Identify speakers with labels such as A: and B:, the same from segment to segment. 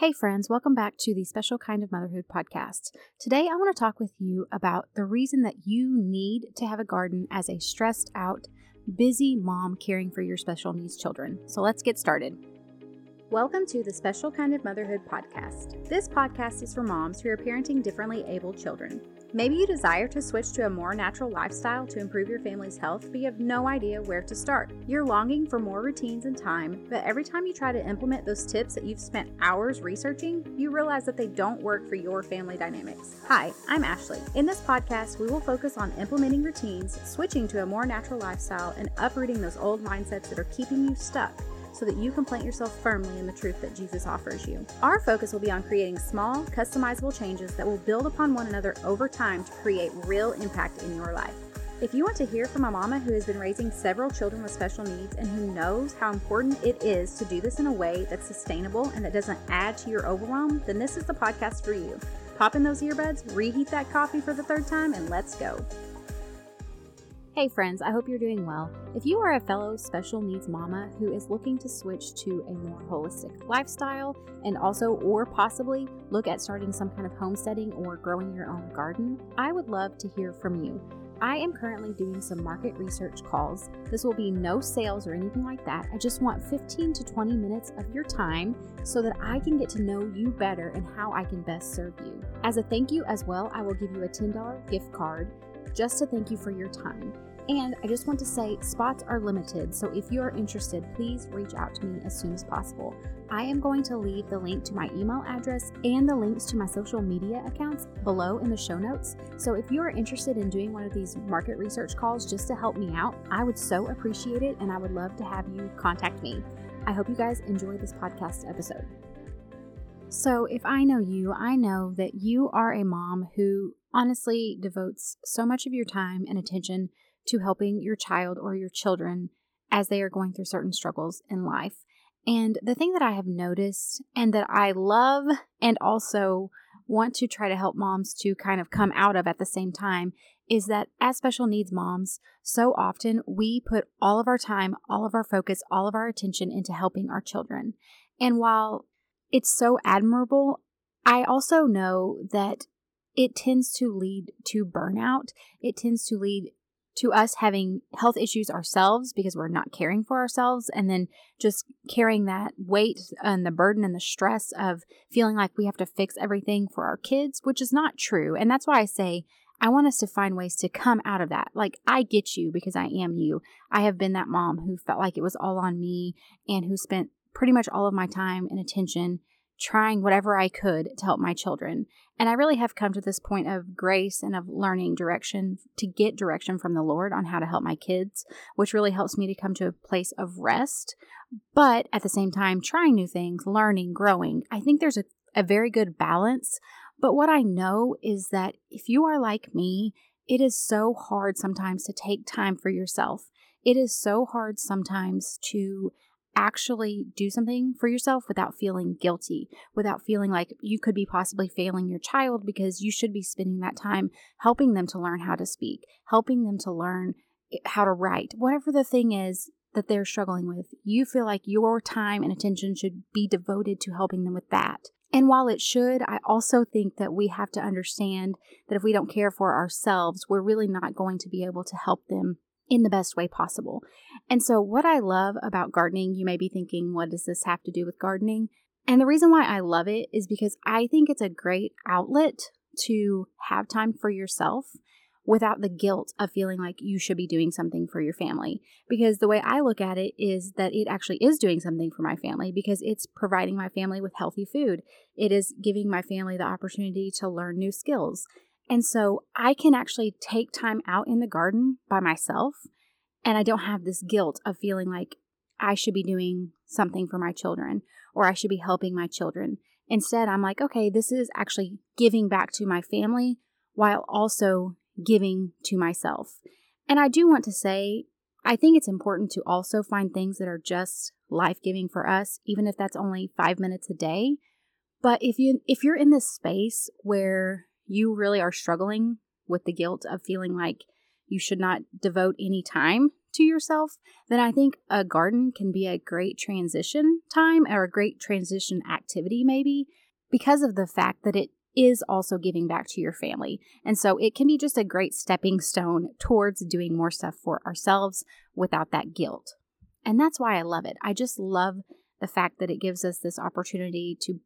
A: Hey, friends, welcome back to the Special Kind of Motherhood podcast. Today, I want to talk with you about the reason that you need to have a garden as a stressed out, busy mom caring for your special needs children. So, let's get started. Welcome to the Special Kind of Motherhood podcast. This podcast is for moms who are parenting differently able children. Maybe you desire to switch to a more natural lifestyle to improve your family's health, but you have no idea where to start. You're longing for more routines and time, but every time you try to implement those tips that you've spent hours researching, you realize that they don't work for your family dynamics. Hi, I'm Ashley. In this podcast, we will focus on implementing routines, switching to a more natural lifestyle, and uprooting those old mindsets that are keeping you stuck so that you can plant yourself firmly in the truth that Jesus offers you. Our focus will be on creating small, customizable changes that will build upon one another over time to create real impact in your life. If you want to hear from a mama who has been raising several children with special needs and who knows how important it is to do this in a way that's sustainable and that doesn't add to your overwhelm, then this is the podcast for you. Pop in those earbuds, reheat that coffee for the third time, and let's go. Hey, friends, I hope you're doing well. If you are a fellow special needs mama who is looking to switch to a more holistic lifestyle and also, or possibly, look at starting some kind of homesteading or growing your own garden, I would love to hear from you. I am currently doing some market research calls. This will be no sales or anything like that. I just want 15 to 20 minutes of your time so that I can get to know you better and how I can best serve you. As a thank you as well, I will give you a $10 gift card just to thank you for your time. And I just want to say spots are limited, so if you are interested, please reach out to me as soon as possible. I am going to leave the link to my email address and the links to my social media accounts below in the show notes. So if you are interested in doing one of these market research calls just to help me out, I would so appreciate it and I would love to have you contact me. I hope you guys enjoy this podcast episode. So, if I know you, I know that you are a mom who honestly devotes so much of your time and attention to helping your child or your children as they are going through certain struggles in life. And the thing that I have noticed and that I love and also want to try to help moms to kind of come out of at the same time is that as special needs moms, so often we put all of our time, all of our focus, all of our attention into helping our children. And while it's so admirable, I also know that it tends to lead to burnout. It tends to lead to us having health issues ourselves because we're not caring for ourselves and then just carrying that weight and the burden and the stress of feeling like we have to fix everything for our kids, which is not true. And that's why I say I want us to find ways to come out of that. Like, I get you because I am you. I have been that mom who felt like it was all on me and who spent pretty much all of my time and attention trying whatever I could to help my children. And I really have come to this point of grace and of learning direction to get direction from the Lord on how to help my kids, which really helps me to come to a place of rest. But at the same time, trying new things, learning, growing. I think there's a, a very good balance. But what I know is that if you are like me, it is so hard sometimes to take time for yourself. It is so hard sometimes to actually do something for yourself without feeling guilty, without feeling like you could be possibly failing your child because you should be spending that time helping them to learn how to speak, helping them to learn eh, how to write, whatever the thing is that they're struggling with. You feel like your time and attention should be devoted to helping them with that. And while it should, I also think that we have to understand that if we don't care for ourselves, we're really not going to be able to help them in the best way possible. And so, what I love about gardening, you may be thinking, what does this have to do with gardening? And the reason why I love it is because I think it's a great outlet to have time for yourself without the guilt of feeling like you should be doing something for your family. Because the way I look at it is that it actually is doing something for my family because it's providing my family with healthy food. It is giving my family the opportunity to learn new skills. And so I can actually take time out in the garden by myself and I don't have this guilt of feeling like I should be doing something for my children or I should be helping my children. Instead, I'm like, okay, this is actually giving back to my family while also giving to myself. And I do want to say, I think it's important to also find things that are just life-giving for us, even if that's only 5 minutes a day. But if you if you're in this space where you really are struggling with the guilt of feeling like you should not devote any time to yourself, then I think a garden can be a great transition time or a great transition activity, maybe because of the fact that it is also giving back to your family. And so it can be just a great stepping stone towards doing more stuff for ourselves without that guilt. And that's why I love it. I just love the fact that it gives us this opportunity to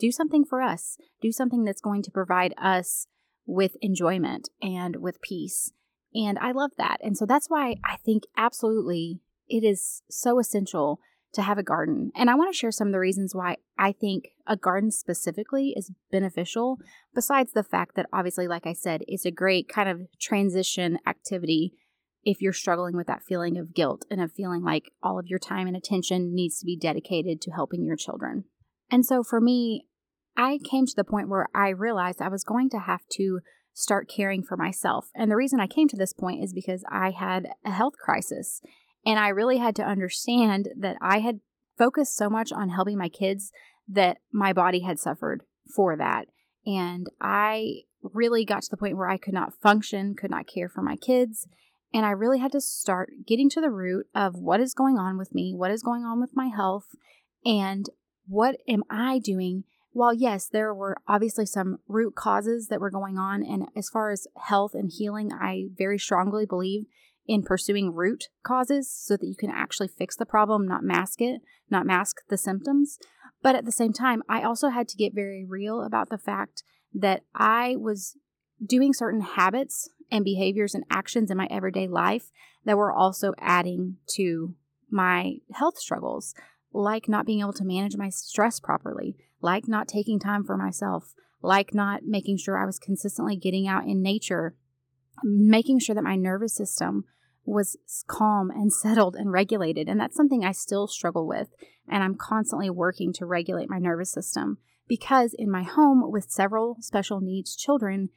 A: do something for us, do something that's going to provide us with enjoyment and with peace. And I love that. And so that's why I think absolutely it is so essential to have a garden. And I want to share some of the reasons why I think a garden specifically is beneficial, besides the fact that, obviously, like I said, it's a great kind of transition activity if you're struggling with that feeling of guilt and of feeling like all of your time and attention needs to be dedicated to helping your children. And so for me, I came to the point where I realized I was going to have to start caring for myself. And the reason I came to this point is because I had a health crisis and I really had to understand that I had focused so much on helping my kids that my body had suffered for that. And I really got to the point where I could not function, could not care for my kids. And I really had to start getting to the root of what is going on with me, what is going on with my health, and what am I doing? While, yes, there were obviously some root causes that were going on. And as far as health and healing, I very strongly believe in pursuing root causes so that you can actually fix the problem, not mask it, not mask the symptoms. But at the same time, I also had to get very real about the fact that I was doing certain habits and behaviors and actions in my everyday life that were also adding to my health struggles, like not being able to manage my stress properly, like not taking time for myself, like not making sure I was consistently getting out in nature, making sure that my nervous system was calm and settled and regulated. And that's something I still struggle with. And I'm constantly working to regulate my nervous system because in my home with several special needs children,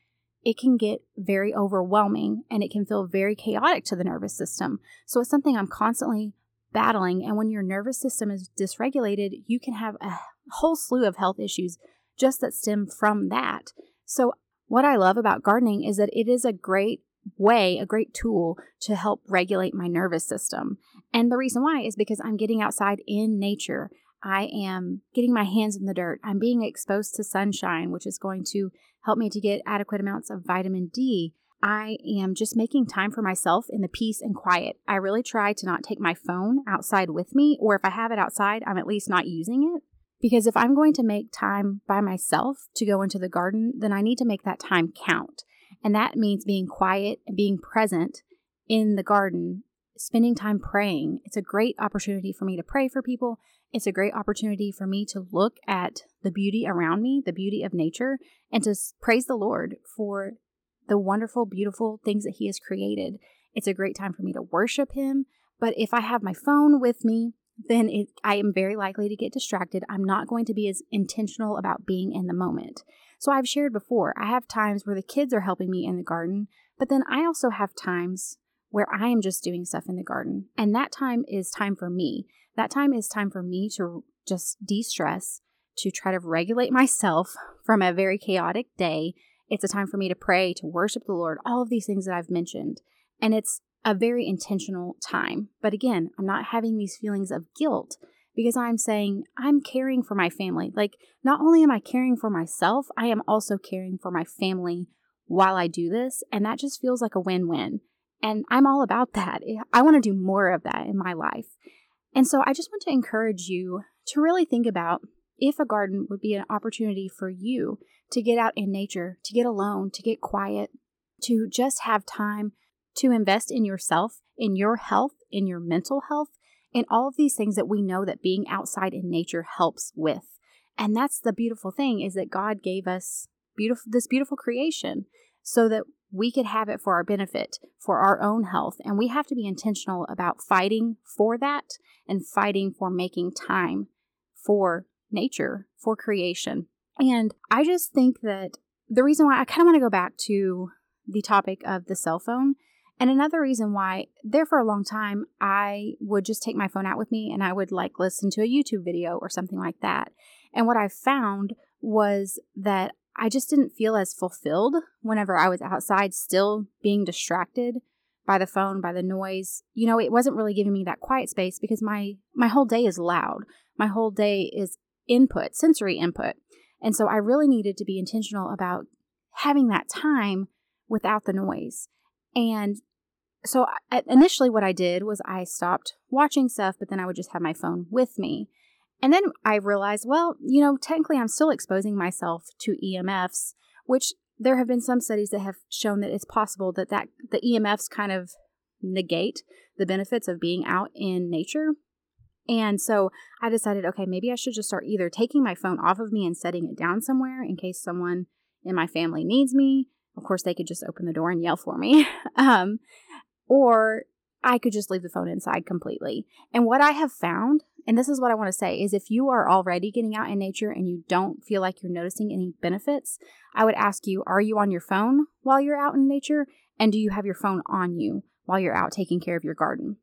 A: it can get very overwhelming and it can feel very chaotic to the nervous system. So it's something I'm constantly battling. And when your nervous system is dysregulated, you can have a whole slew of health issues just that stem from that. So, what I love about gardening is that it is a great way, a great tool to help regulate my nervous system. And the reason why is because I'm getting outside in nature. I am getting my hands in the dirt. I'm being exposed to sunshine, which is going to help me to get adequate amounts of vitamin D. I am just making time for myself in the peace and quiet. I really try to not take my phone outside with me, or if I have it outside, I'm at least not using it. Because if I'm going to make time by myself to go into the garden, then I need to make that time count. And that means being quiet and being present in the garden, spending time praying. It's a great opportunity for me to pray for people. It's a great opportunity for me to look at the beauty around me, the beauty of nature, and to praise the Lord for the wonderful, beautiful things that He has created. It's a great time for me to worship Him. But if I have my phone with me, then it, I am very likely to get distracted. I'm not going to be as intentional about being in the moment. So I've shared before, I have times where the kids are helping me in the garden, but then I also have times where I am just doing stuff in the garden. And that time is time for me. That time is time for me to just de stress, to try to regulate myself from a very chaotic day. It's a time for me to pray, to worship the Lord, all of these things that I've mentioned. And it's a very intentional time. But again, I'm not having these feelings of guilt because I'm saying I'm caring for my family. Like, not only am I caring for myself, I am also caring for my family while I do this. And that just feels like a win win. And I'm all about that. I want to do more of that in my life. And so I just want to encourage you to really think about if a garden would be an opportunity for you to get out in nature, to get alone, to get quiet, to just have time to invest in yourself, in your health, in your mental health, and all of these things that we know that being outside in nature helps with. And that's the beautiful thing is that God gave us beautiful this beautiful creation so that we could have it for our benefit, for our own health. And we have to be intentional about fighting for that and fighting for making time for nature, for creation. And I just think that the reason why I kind of want to go back to the topic of the cell phone and another reason why, there for a long time, I would just take my phone out with me and I would like listen to a YouTube video or something like that. And what I found was that I just didn't feel as fulfilled whenever I was outside still being distracted by the phone, by the noise, you know, it wasn't really giving me that quiet space because my my whole day is loud. My whole day is input, sensory input. And so I really needed to be intentional about having that time without the noise. And so I, initially what I did was I stopped watching stuff, but then I would just have my phone with me. And then I realized, well, you know, technically I'm still exposing myself to EMFs, which there have been some studies that have shown that it's possible that, that the EMFs kind of negate the benefits of being out in nature. And so I decided, okay, maybe I should just start either taking my phone off of me and setting it down somewhere in case someone in my family needs me. Of course, they could just open the door and yell for me. um, or I could just leave the phone inside completely. And what I have found, and this is what I want to say, is if you are already getting out in nature and you don't feel like you're noticing any benefits, I would ask you, are you on your phone while you're out in nature? And do you have your phone on you while you're out taking care of your garden?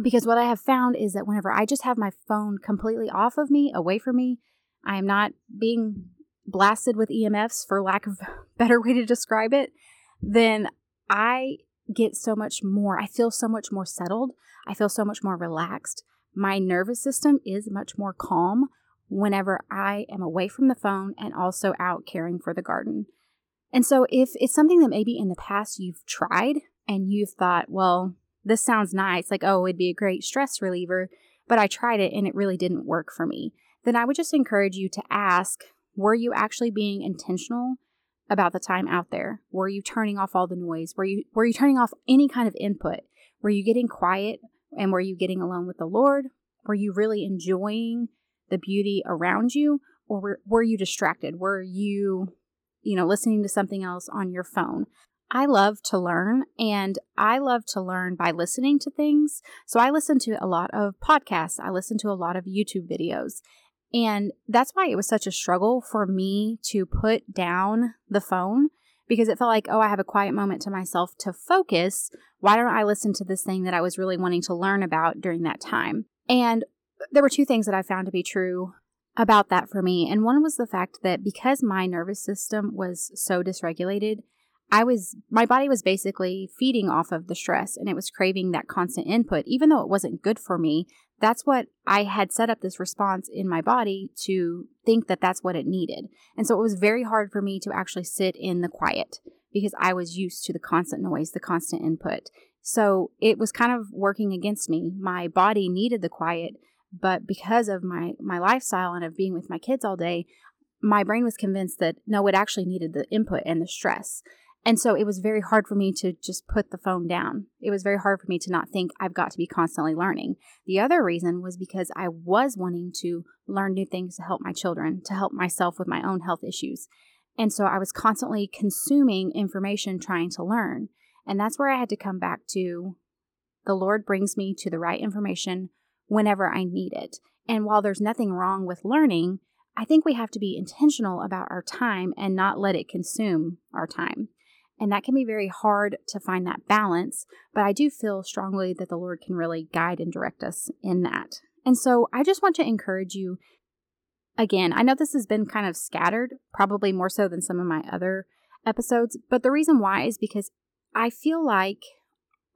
A: Because what I have found is that whenever I just have my phone completely off of me, away from me, I am not being blasted with EMFs, for lack of better way to describe it, then I get so much more. I feel so much more settled. I feel so much more relaxed. My nervous system is much more calm whenever I am away from the phone and also out caring for the garden. And so, if it's something that maybe in the past you've tried and you've thought, well, this sounds nice, like, oh, it'd be a great stress reliever, but I tried it and it really didn't work for me, then I would just encourage you to ask, were you actually being intentional about the time out there? Were you turning off all the noise? Were you were you turning off any kind of input? Were you getting quiet and were you getting alone with the Lord? Were you really enjoying the beauty around you or were, were you distracted? Were you you know listening to something else on your phone? I love to learn and I love to learn by listening to things. So I listen to a lot of podcasts, I listen to a lot of YouTube videos. And that's why it was such a struggle for me to put down the phone because it felt like, oh, I have a quiet moment to myself to focus. Why don't I listen to this thing that I was really wanting to learn about during that time? And there were two things that I found to be true about that for me. And one was the fact that because my nervous system was so dysregulated, I was, my body was basically feeding off of the stress and it was craving that constant input. Even though it wasn't good for me, that's what I had set up this response in my body to think that that's what it needed. And so it was very hard for me to actually sit in the quiet because I was used to the constant noise, the constant input. So it was kind of working against me. My body needed the quiet, but because of my my lifestyle and of being with my kids all day, my brain was convinced that no, it actually needed the input and the stress. And so it was very hard for me to just put the phone down. It was very hard for me to not think I've got to be constantly learning. The other reason was because I was wanting to learn new things to help my children, to help myself with my own health issues. And so I was constantly consuming information trying to learn. And that's where I had to come back to the Lord brings me to the right information whenever I need it. And while there's nothing wrong with learning, I think we have to be intentional about our time and not let it consume our time. And that can be very hard to find that balance, but I do feel strongly that the Lord can really guide and direct us in that. And so I just want to encourage you again. I know this has been kind of scattered, probably more so than some of my other episodes, but the reason why is because I feel like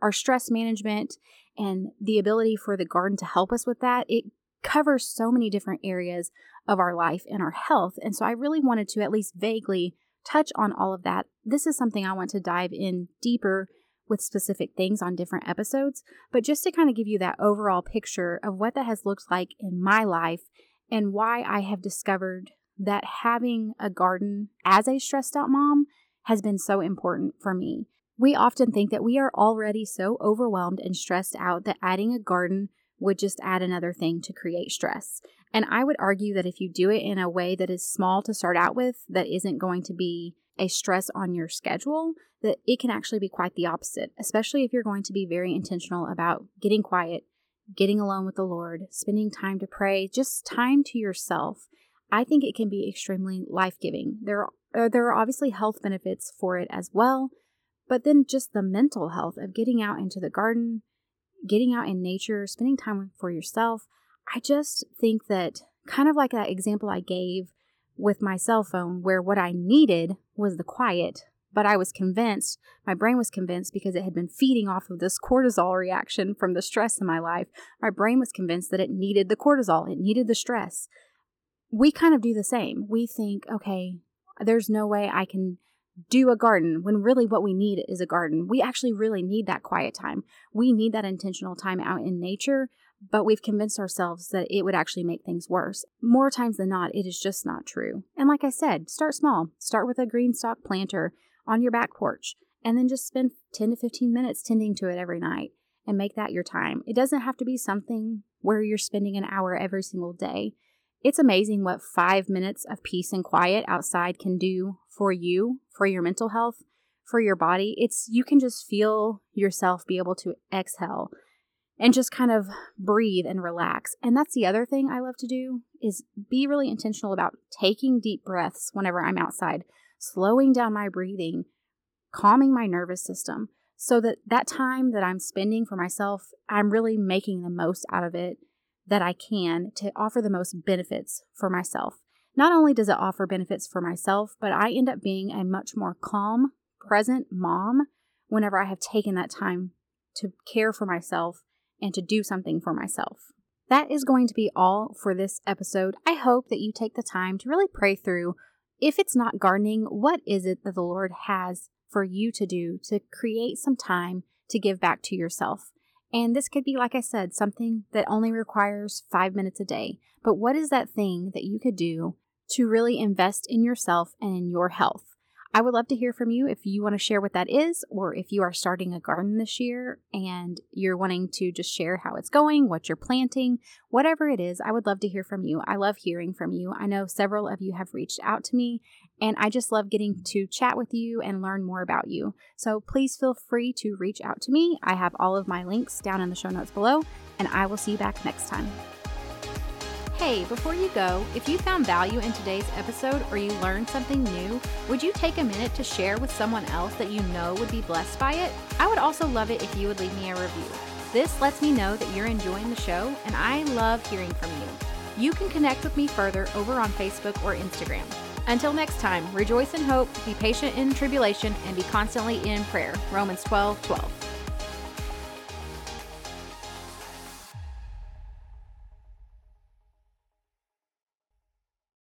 A: our stress management and the ability for the garden to help us with that, it covers so many different areas of our life and our health. And so I really wanted to at least vaguely touch on all of that. This is something I want to dive in deeper with specific things on different episodes, but just to kind of give you that overall picture of what that has looked like in my life and why I have discovered that having a garden as a stressed out mom has been so important for me. We often think that we are already so overwhelmed and stressed out that adding a garden would just add another thing to create stress. And I would argue that if you do it in a way that is small to start out with, that isn't going to be a stress on your schedule, that it can actually be quite the opposite, especially if you're going to be very intentional about getting quiet, getting alone with the Lord, spending time to pray, just time to yourself. I think it can be extremely life giving. There are, uh, there are obviously health benefits for it as well, but then just the mental health of getting out into the garden, getting out in nature, spending time for yourself. I just think that kind of like that example I gave with my cell phone, where what I needed was the quiet, But I was convinced, my brain was convinced because it had been feeding off of this cortisol reaction from the stress in my life. My brain was convinced that it needed the cortisol, it needed the stress. We kind of do the same. We think, okay, there's no way I can do a garden when really what we need is a garden. We actually really need that quiet time. We need that intentional time out in nature, but we've convinced ourselves that it would actually make things worse. More times than not, it is just not true. And like I said, start small. Start with a Greenstalk planter on your back porch and then just spend 10 to 15 minutes tending to it every night and make that your time. It doesn't have to be something where you're spending an hour every single day. It's amazing what five minutes of peace and quiet outside can do for you, for your mental health, for your body. It's you can just feel yourself be able to exhale and just kind of breathe and relax. And that's the other thing I love to do is be really intentional about taking deep breaths whenever I'm outside, slowing down my breathing, calming my nervous system so that that time that I'm spending for myself, I'm really making the most out of it that I can to offer the most benefits for myself. Not only does it offer benefits for myself, but I end up being a much more calm, present mom whenever I have taken that time to care for myself and to do something for myself. That is going to be all for this episode. I hope that you take the time to really pray through if it's not gardening, what is it that the Lord has for you to do to create some time to give back to yourself? And this could be, like I said, something that only requires five minutes a day. But what is that thing that you could do to really invest in yourself and in your health? I would love to hear from you if you want to share what that is, or if you are starting a garden this year and you're wanting to just share how it's going, what you're planting, whatever it is. I would love to hear from you. I love hearing from you. I know several of you have reached out to me, and I just love getting to chat with you and learn more about you. So please feel free to reach out to me. I have all of my links down in the show notes below, and I will see you back next time. Hey, before you go, if you found value in today's episode or you learned something new, would you take a minute to share with someone else that you know would be blessed by it? I would also love it if you would leave me a review. This lets me know that you're enjoying the show, and I love hearing from you. You can connect with me further over on Facebook or Instagram. Until next time, rejoice in hope, be patient in tribulation, and be constantly in prayer. Romans 12 12.